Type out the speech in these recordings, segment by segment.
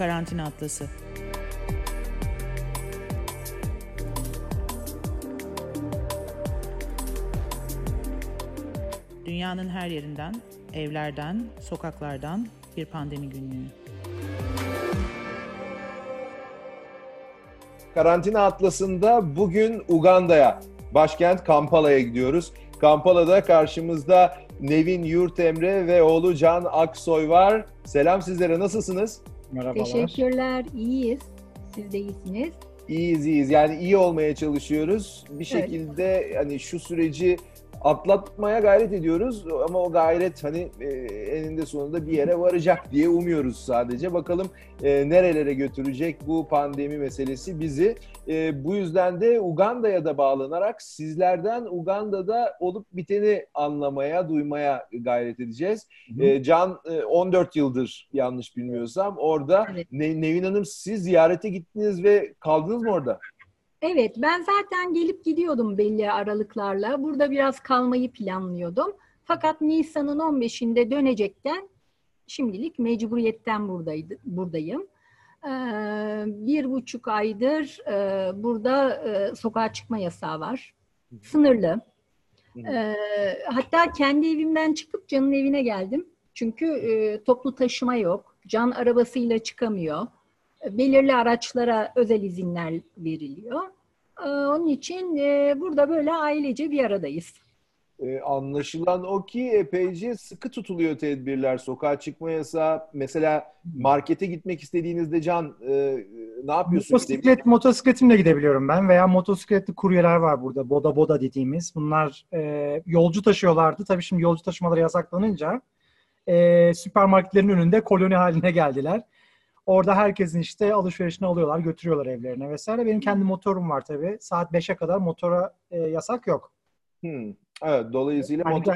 Karantina Atlası. Dünyanın her yerinden, evlerden, sokaklardan bir pandemi günlüğü. Karantina Atlası'nda bugün Uganda'ya, başkent Kampala'ya gidiyoruz. Kampala'da karşımızda Nevin Yurtemre ve oğlu Can Aksoy var. Selam sizlere, nasılsınız? Merhabalar. Teşekkürler, iyiyiz. Siz de iyisiniz. İyiyiz, iyiyiz. Yani iyi olmaya çalışıyoruz. Bir şekilde hani şu süreci atlatmaya gayret ediyoruz ama o gayret hani e, eninde sonunda bir yere varacak diye umuyoruz sadece. Bakalım e, nerelere götürecek bu pandemi meselesi bizi. E, bu yüzden de Uganda'ya da bağlanarak sizlerden Uganda'da olup biteni anlamaya, duymaya gayret edeceğiz. E, Can e, 14 yıldır yanlış bilmiyorsam orada. Evet. Ne, Nevin Hanım siz ziyarete gittiniz ve kaldınız mı orada? Evet, ben zaten gelip gidiyordum belli aralıklarla. Burada biraz kalmayı planlıyordum. Fakat Nisan'ın 15'inde dönecekken şimdilik mecburiyetten buradaydı, buradayım. Ee, bir buçuk aydır e, burada e, sokağa çıkma yasağı var. Sınırlı. Ee, hatta kendi evimden çıkıp Can'ın evine geldim. Çünkü e, toplu taşıma yok. Can arabasıyla çıkamıyor. Belirli araçlara özel izinler veriliyor. Ee, onun için e, burada böyle ailece bir aradayız. Ee, anlaşılan o ki epeyce sıkı tutuluyor tedbirler. Sokağa çıkma yasağı. Mesela markete gitmek istediğinizde Can e, ne yapıyorsun? Motosiklet, motosikletimle gidebiliyorum ben veya motosikletli kuryeler var burada. Boda boda dediğimiz. Bunlar e, yolcu taşıyorlardı. Tabii şimdi yolcu taşımaları yasaklanınca e, süpermarketlerin önünde koloni haline geldiler. Orada herkesin işte alışverişini alıyorlar, götürüyorlar evlerine vesaire. Benim kendi motorum var tabii. Saat 5'e kadar motora e, yasak yok. Hmm. Evet, dolayısıyla Yani motor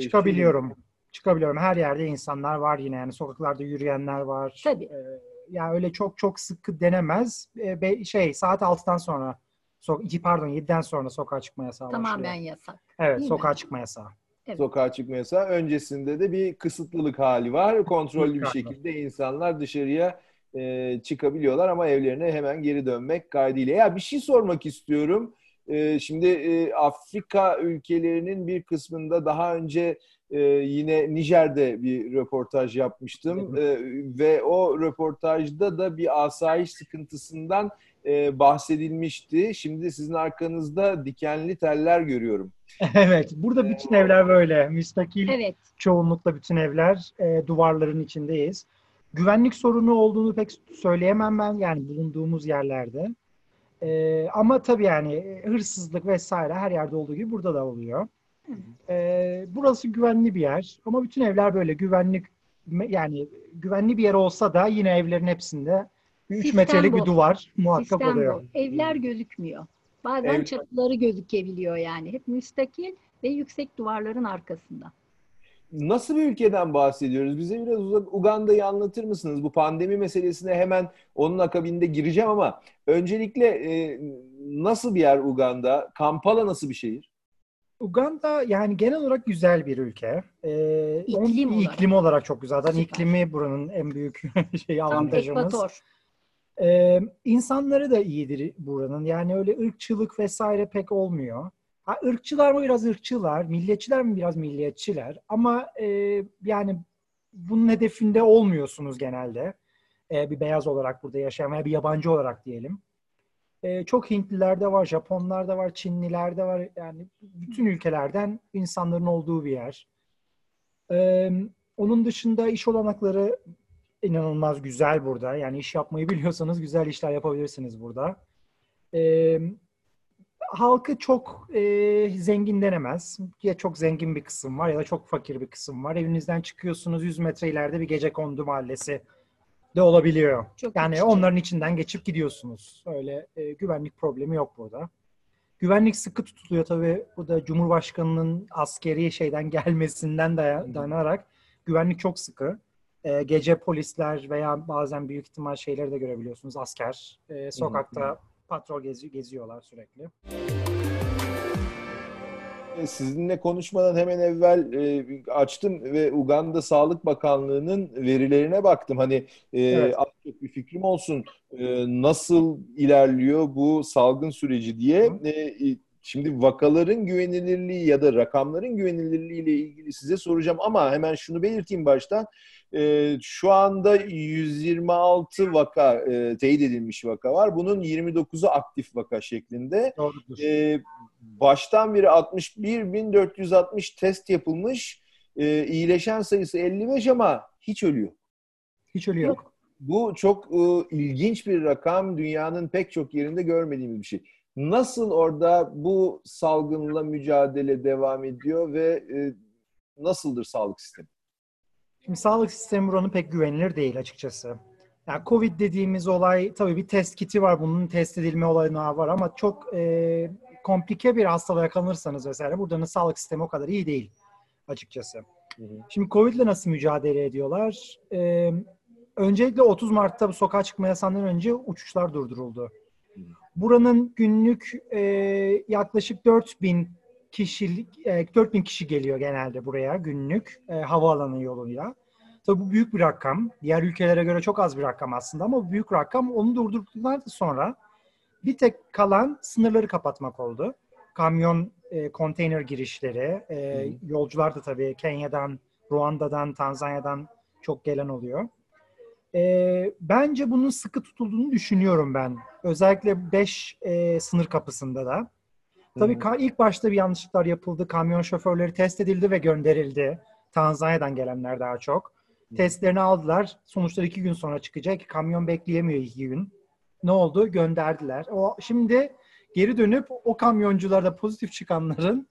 çıkabiliyorum. Çıkabiliyorum. Her yerde insanlar var yine yani sokaklarda yürüyenler var. Tabii. Ee, yani öyle çok çok sıkı denemez. Ee, be- şey saat 6'dan sonra so pardon 7'den sonra sokağa çıkma yasağı Tamamen başlıyor. yasak. Evet, değil sokağa mi? çıkma yasağı. Sokağa çıkma yasağı. Öncesinde de bir kısıtlılık hali var. Kontrollü bir şekilde insanlar dışarıya e, çıkabiliyorlar ama evlerine hemen geri dönmek kaydıyla. Ya bir şey sormak istiyorum. E, şimdi e, Afrika ülkelerinin bir kısmında daha önce e, yine Nijer'de bir röportaj yapmıştım E, ve o röportajda da bir asayiş sıkıntısından e, bahsedilmişti. Şimdi sizin arkanızda dikenli teller görüyorum. evet, burada bütün evler böyle. Müstakil Evet. çoğunlukla bütün evler e, duvarların içindeyiz. Güvenlik sorunu olduğunu pek söyleyemem ben yani bulunduğumuz yerlerde. E, ama tabii yani e, hırsızlık vesaire her yerde olduğu gibi burada da oluyor. E, burası güvenli bir yer ama bütün evler böyle güvenlik yani güvenli bir yer olsa da yine evlerin hepsinde 3 Sistem metrelik bu. bir duvar muhakkak Sistem oluyor. bu. Evler gözükmüyor. Bazen Ev- çatıları gözükebiliyor yani. Hep müstakil ve yüksek duvarların arkasında. Nasıl bir ülkeden bahsediyoruz? Bize biraz uzak Uganda'yı anlatır mısınız? Bu pandemi meselesine hemen onun akabinde gireceğim ama öncelikle e, nasıl bir yer Uganda? Kampala nasıl bir şehir? Uganda yani genel olarak güzel bir ülke. Ee, İklim onun olarak. iklimi olarak çok güzel. Zaten Süper. iklimi buranın en büyük şey Tam avantajımız. ekvator. Ee, insanları da iyidir buranın. Yani öyle ırkçılık vesaire pek olmuyor. Ha, ırkçılar mı biraz ırkçılar, milliyetçiler mi biraz milliyetçiler. Ama e, yani bunun hedefinde olmuyorsunuz genelde. E, bir beyaz olarak burada yaşayan veya bir yabancı olarak diyelim. E, çok Hintliler de var, Japonlar da var, Çinliler de var. Yani bütün ülkelerden insanların olduğu bir yer. E, onun dışında iş olanakları inanılmaz güzel burada. Yani iş yapmayı biliyorsanız güzel işler yapabilirsiniz burada. Ee, halkı çok e, zengin denemez. Ya çok zengin bir kısım var ya da çok fakir bir kısım var. Evinizden çıkıyorsunuz 100 metre ileride bir gece kondu mahallesi de olabiliyor. Çok Yani içe. onların içinden geçip gidiyorsunuz. Öyle e, güvenlik problemi yok burada. Güvenlik sıkı tutuluyor tabii. Bu da Cumhurbaşkanı'nın askeri şeyden gelmesinden daya- dayanarak güvenlik çok sıkı. E, gece polisler veya bazen büyük ihtimal şeyleri de görebiliyorsunuz. Asker e, sokakta patrol gezi- geziyorlar sürekli. E, Sizinle konuşmadan hemen evvel e, açtım ve Uganda Sağlık Bakanlığı'nın verilerine baktım. Hani e, Evet. az çok bir fikrim olsun. E, nasıl ilerliyor bu salgın süreci diye. E, şimdi vakaların güvenilirliği ya da rakamların güvenilirliği ile ilgili size soracağım ama hemen şunu belirteyim baştan. E, şu anda 126 vaka e, teyit edilmiş vaka var. Bunun 29'u aktif vaka şeklinde. Doğrudur. E, baştan beri 61.460 test yapılmış. E, iyileşen sayısı 55 ama hiç ölüyor. Hiç ölü yok. Bu çok e, ilginç bir rakam. Dünyanın pek çok yerinde görmediğimiz bir şey. Nasıl orada bu salgınla mücadele devam ediyor ve e, nasıldır sağlık sistemi? Şimdi sağlık sistemi buranın pek güvenilir değil açıkçası. Yani Covid dediğimiz olay tabii bir test kiti var. Bunun test edilme olayına var ama çok e, komplike bir hastalığa yakalanırsanız vesaire buranın sağlık sistemi o kadar iyi değil açıkçası. Hı hı. Şimdi Covid ile nasıl mücadele ediyorlar? E, öncelikle 30 Mart'ta bu sokağa çıkma yasağından önce uçuşlar durduruldu. Buranın günlük e, yaklaşık 4000 kişilik e, 4000 kişi geliyor genelde buraya günlük e, havaalanı yoluyla. Tabii bu büyük bir rakam. Diğer ülkelere göre çok az bir rakam aslında ama bu büyük rakam. Onu durdurduktan sonra bir tek kalan sınırları kapatmak oldu. Kamyon, e, konteyner girişleri, e, yolcular da tabii Kenya'dan, Ruanda'dan, Tanzanya'dan çok gelen oluyor. E, bence bunun sıkı tutulduğunu düşünüyorum ben. Özellikle 5 sınır kapısında da. Tabii ka- ilk başta bir yanlışlıklar yapıldı. Kamyon şoförleri test edildi ve gönderildi. Tanzanya'dan gelenler daha çok. Testlerini aldılar. Sonuçlar iki gün sonra çıkacak. Kamyon bekleyemiyor iki gün. Ne oldu? Gönderdiler. O şimdi geri dönüp o kamyoncularda pozitif çıkanların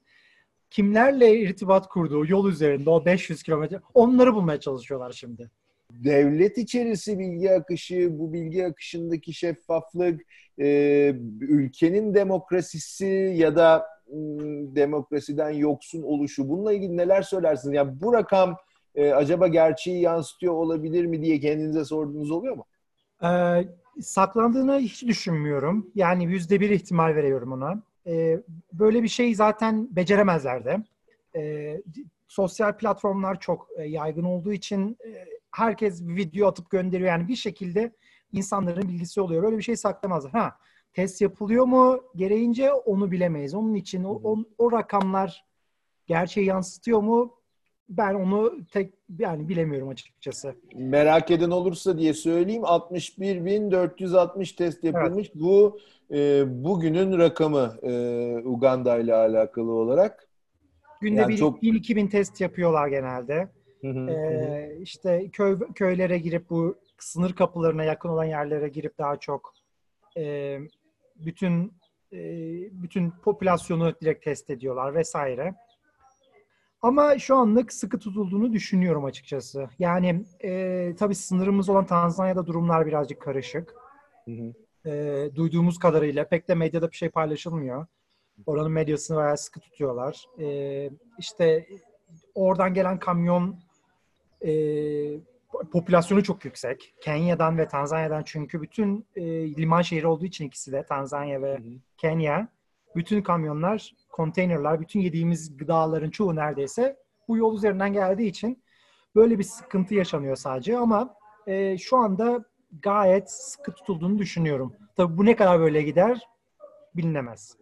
kimlerle irtibat kurduğu yol üzerinde o 500 kilometre onları bulmaya çalışıyorlar şimdi. Devlet içerisi bilgi akışı, bu bilgi akışındaki şeffaflık, e, ülkenin demokrasisi ya da demokrasiden yoksun oluşu bununla ilgili neler söylersiniz? Yani bu rakam e, acaba gerçeği yansıtıyor olabilir mi diye kendinize sorduğunuz oluyor mu? Ee, saklandığını hiç düşünmüyorum. Yani yüzde bir ihtimal veriyorum ona. Ee, böyle bir şey zaten beceremezler de. Ee, sosyal platformlar çok e, yaygın olduğu için e, herkes bir video atıp gönderiyor. Yani bir şekilde insanların bilgisi oluyor. Böyle bir şey saklamazlar. Ha, test yapılıyor mu gereğince onu bilemeyiz. Onun için o, o, o rakamlar gerçeği yansıtıyor mu? Ben onu tek yani bilemiyorum açıkçası. Merak eden olursa diye söyleyeyim 61.460 test yapılmış. Bu e, bugünün rakamı e, Uganda ile alakalı olarak. Günde Yani bir, çok- 1000-2000 test yapıyorlar genelde. Hı hı, hı hı. İşte köy köylere girip bu sınır kapılarına yakın olan yerlere girip daha çok e, bütün e, bütün popülasyonu direkt test ediyorlar vesaire. Ama şu anlık sıkı tutulduğunu düşünüyorum açıkçası. Yani e, tabii sınırımız olan Tanzanya'da durumlar birazcık karışık. Hı hı. E, duyduğumuz kadarıyla pek de medyada bir şey paylaşılmıyor. Oranın medyasını bayağı sıkı tutuyorlar. E, işte oradan gelen kamyon e, popülasyonu çok yüksek. Kenya'dan ve Tanzanya'dan çünkü bütün e, liman şehri olduğu için ikisi de Tanzanya ve Hı hı. Kenya. Bütün kamyonlar, konteynerler, bütün yediğimiz gıdaların çoğu neredeyse bu yol üzerinden geldiği için böyle bir sıkıntı yaşanıyor sadece ama e, şu anda gayet sıkı tutulduğunu düşünüyorum. Tabii bu ne kadar böyle gider bilinemez.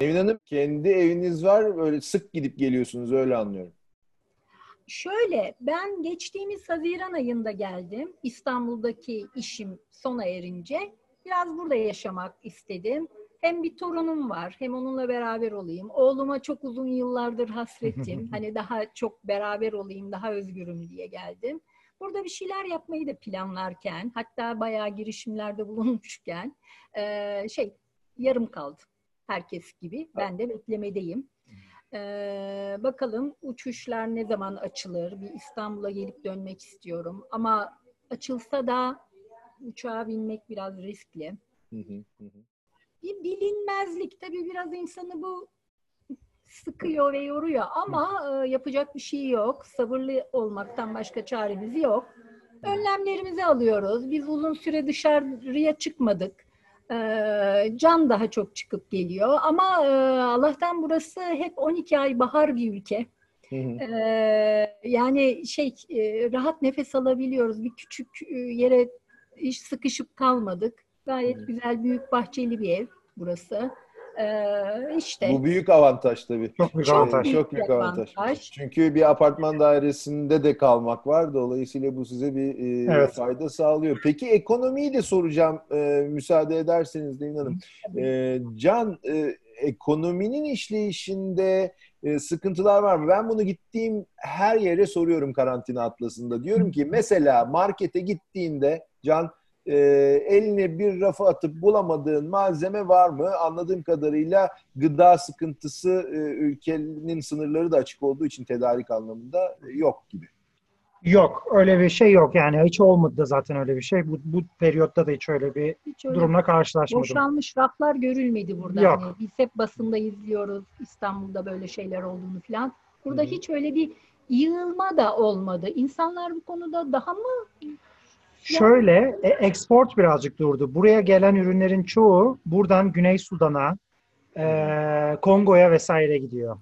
Nevin Hanım kendi eviniz var böyle sık gidip geliyorsunuz öyle anlıyorum. Şöyle, ben geçtiğimiz Haziran ayında geldim. İstanbul'daki işim sona erince biraz burada yaşamak istedim. Hem bir torunum var, hem onunla beraber olayım. Oğluma çok uzun yıllardır hasretim. hani daha çok beraber olayım, daha özgürüm diye geldim. Burada bir şeyler yapmayı da planlarken, hatta bayağı girişimlerde bulunmuşken şey yarım kaldı. Herkes gibi. Ben de beklemedeyim. Ee, bakalım uçuşlar ne zaman açılır? Bir İstanbul'a gelip dönmek istiyorum. Ama açılsa da uçağa binmek biraz riskli. Hı hı, hı hı. Bir bilinmezlik tabii biraz insanı bu sıkıyor ve yoruyor ama e, yapacak bir şey yok. Sabırlı olmaktan başka çaremiz yok. Önlemlerimizi alıyoruz. Biz uzun süre dışarıya çıkmadık. Can daha çok çıkıp geliyor ama Allah'tan burası hep 12 ay bahar bir ülke. Hı hı. Yani şey rahat nefes alabiliyoruz. Bir küçük yere hiç sıkışıp kalmadık. Gayet Hı. güzel büyük bahçeli bir ev burası. Ee, işte Bu büyük avantaj tabii. Çok büyük Çok, avantaj. çok büyük avantaj. avantaj. Çünkü bir apartman dairesinde de kalmak var. Dolayısıyla bu size bir e, Evet. fayda sağlıyor. Peki ekonomiyi de soracağım e, müsaade ederseniz Devin Hanım. E, Can, e, ekonominin işleyişinde e, sıkıntılar var mı? Ben bunu gittiğim her yere soruyorum karantina atlasında. Diyorum ki mesela markete gittiğinde Can e, eline bir rafa atıp bulamadığın malzeme var mı? Anladığım kadarıyla gıda sıkıntısı e, ülkenin sınırları da açık olduğu için tedarik anlamında e, yok gibi. Yok öyle bir şey yok yani hiç olmadı da zaten öyle bir şey. Bu, bu periyotta da hiç öyle bir Hiç öyle durumla karşılaşmadım. boşalmış raflar görülmedi burada. Yok. Hani biz hep basında izliyoruz İstanbul'da böyle şeyler olduğunu falan. Burada Hı hiç öyle bir yığılma da olmadı. İnsanlar bu konuda daha mı Şöyle e, export birazcık durdu. Buraya gelen ürünlerin çoğu buradan Güney Sudan'a, e, Kongo'ya vesaire gidiyor.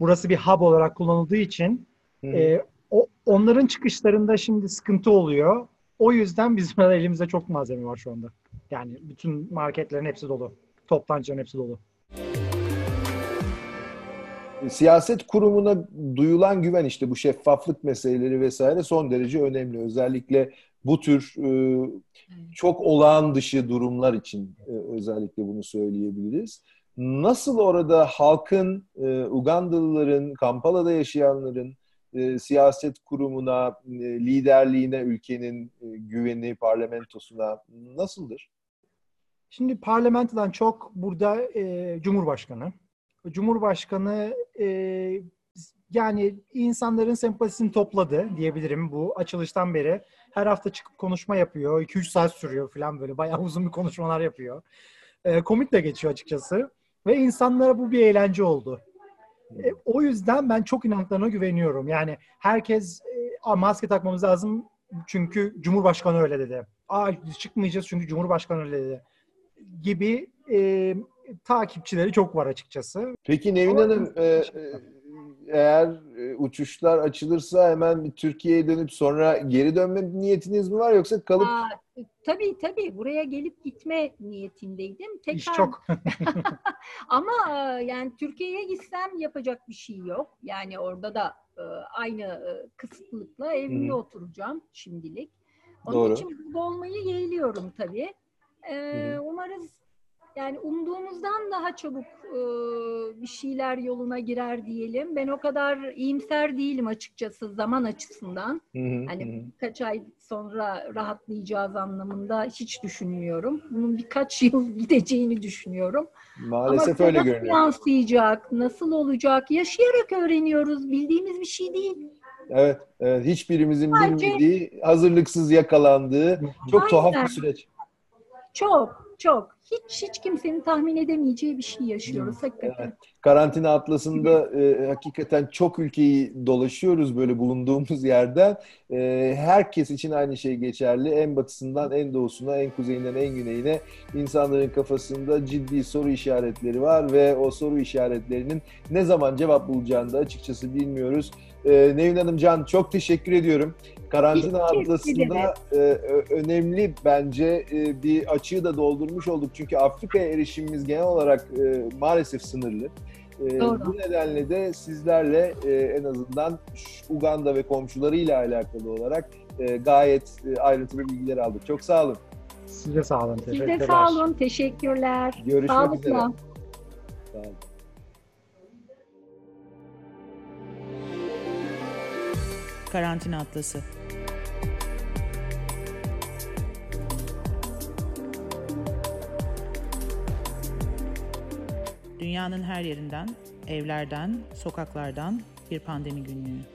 Burası bir hub olarak kullanıldığı için e, o, onların çıkışlarında şimdi sıkıntı oluyor. O yüzden bizim elimizde çok malzeme var şu anda. Yani bütün marketlerin hepsi dolu. Toptancıların hepsi dolu. siyaset kurumuna duyulan güven işte bu şeffaflık meseleleri vesaire son derece önemli. Özellikle bu tür e, çok olağan dışı durumlar için e, özellikle bunu söyleyebiliriz. Nasıl orada halkın, e, Ugandalıların, Kampala'da yaşayanların e, siyaset kurumuna, e, liderliğine, ülkenin e, güveni, parlamentosuna nasıldır? Şimdi parlamentodan çok burada e, Cumhurbaşkanı. Cumhurbaşkanı e, yani insanların sempatisini topladı diyebilirim bu açılıştan beri. Her hafta çıkıp konuşma yapıyor. 2-3 saat sürüyor falan böyle bayağı uzun bir konuşmalar yapıyor. E, komik de geçiyor açıkçası. Ve insanlara bu bir eğlence oldu. E, o yüzden ben çok inandıklarına güveniyorum. Yani herkes e, "Aa, maske takmamız lazım çünkü Cumhurbaşkanı öyle dedi. Aa çıkmayacağız çünkü Cumhurbaşkanı öyle dedi. Gibi e, takipçileri çok var açıkçası. Peki Nevin Ama- Hanım, e, e, eğer e, uçuşlar açılırsa hemen bir Türkiye'ye dönüp sonra geri dönme niyetiniz mi var yoksa kalıp Aa, tabii tabii buraya gelip gitme niyetindeydim. Tekrar İş çok. Ama e, yani Türkiye'ye gitsem yapacak bir şey yok. Yani orada da e, aynı kısıtlıkla evimde hı. oturacağım şimdilik. Onun Doğru. için burada olmayı yeğliyorum tabii. E, hı. umarız yani umduğumuzdan daha çabuk e, bir şeyler yoluna girer diyelim. Ben o kadar iyimser değilim açıkçası zaman açısından. Hı hı, Hani hı birkaç ay sonra rahatlayacağız anlamında hiç düşünmüyorum. Bunun birkaç yıl gideceğini düşünüyorum. maalesef Ama öyle nasıl görünüyor. yansıyacak, nasıl olacak yaşayarak öğreniyoruz. Bildiğimiz bir şey değil. Evet, evet, hiçbirimizin Sadece- bilmediği, hazırlıksız yakalandığı çok tuhaf Aynen. bir süreç. Çok, çok. Hiç hiç kimsenin tahmin edemeyeceği bir şey yaşıyoruz hakikaten. Karantina atlasında e, hakikaten çok ülkeyi dolaşıyoruz böyle bulunduğumuz yerden. E, herkes için aynı şey geçerli. En batısından en doğusuna, en kuzeyinden en güneyine insanların kafasında ciddi soru işaretleri var ve o soru işaretlerinin ne zaman cevap bulacağını da açıkçası bilmiyoruz. E, Nevin Hanım Can çok teşekkür ediyorum. Karantina atlasında e, önemli bence e, bir açığı da doldurmuş olduk. Çünkü Afrika'ya erişimimiz genel olarak e, maalesef sınırlı. E, Doğru. bu nedenle de sizlerle e, en azından Uganda ve komşularıyla alakalı olarak e, gayet e, ayrıntılı bilgiler aldık. Çok sağ olun. Size sağ olun. Siz Teşekkürler. de sağ olun. Teşekkürler. Görüşmek Sağlıkla. üzere. Sağ olun. Karantina Atlası. Dünyanın her yerinden, evlerden, sokaklardan bir pandemi günlüğü.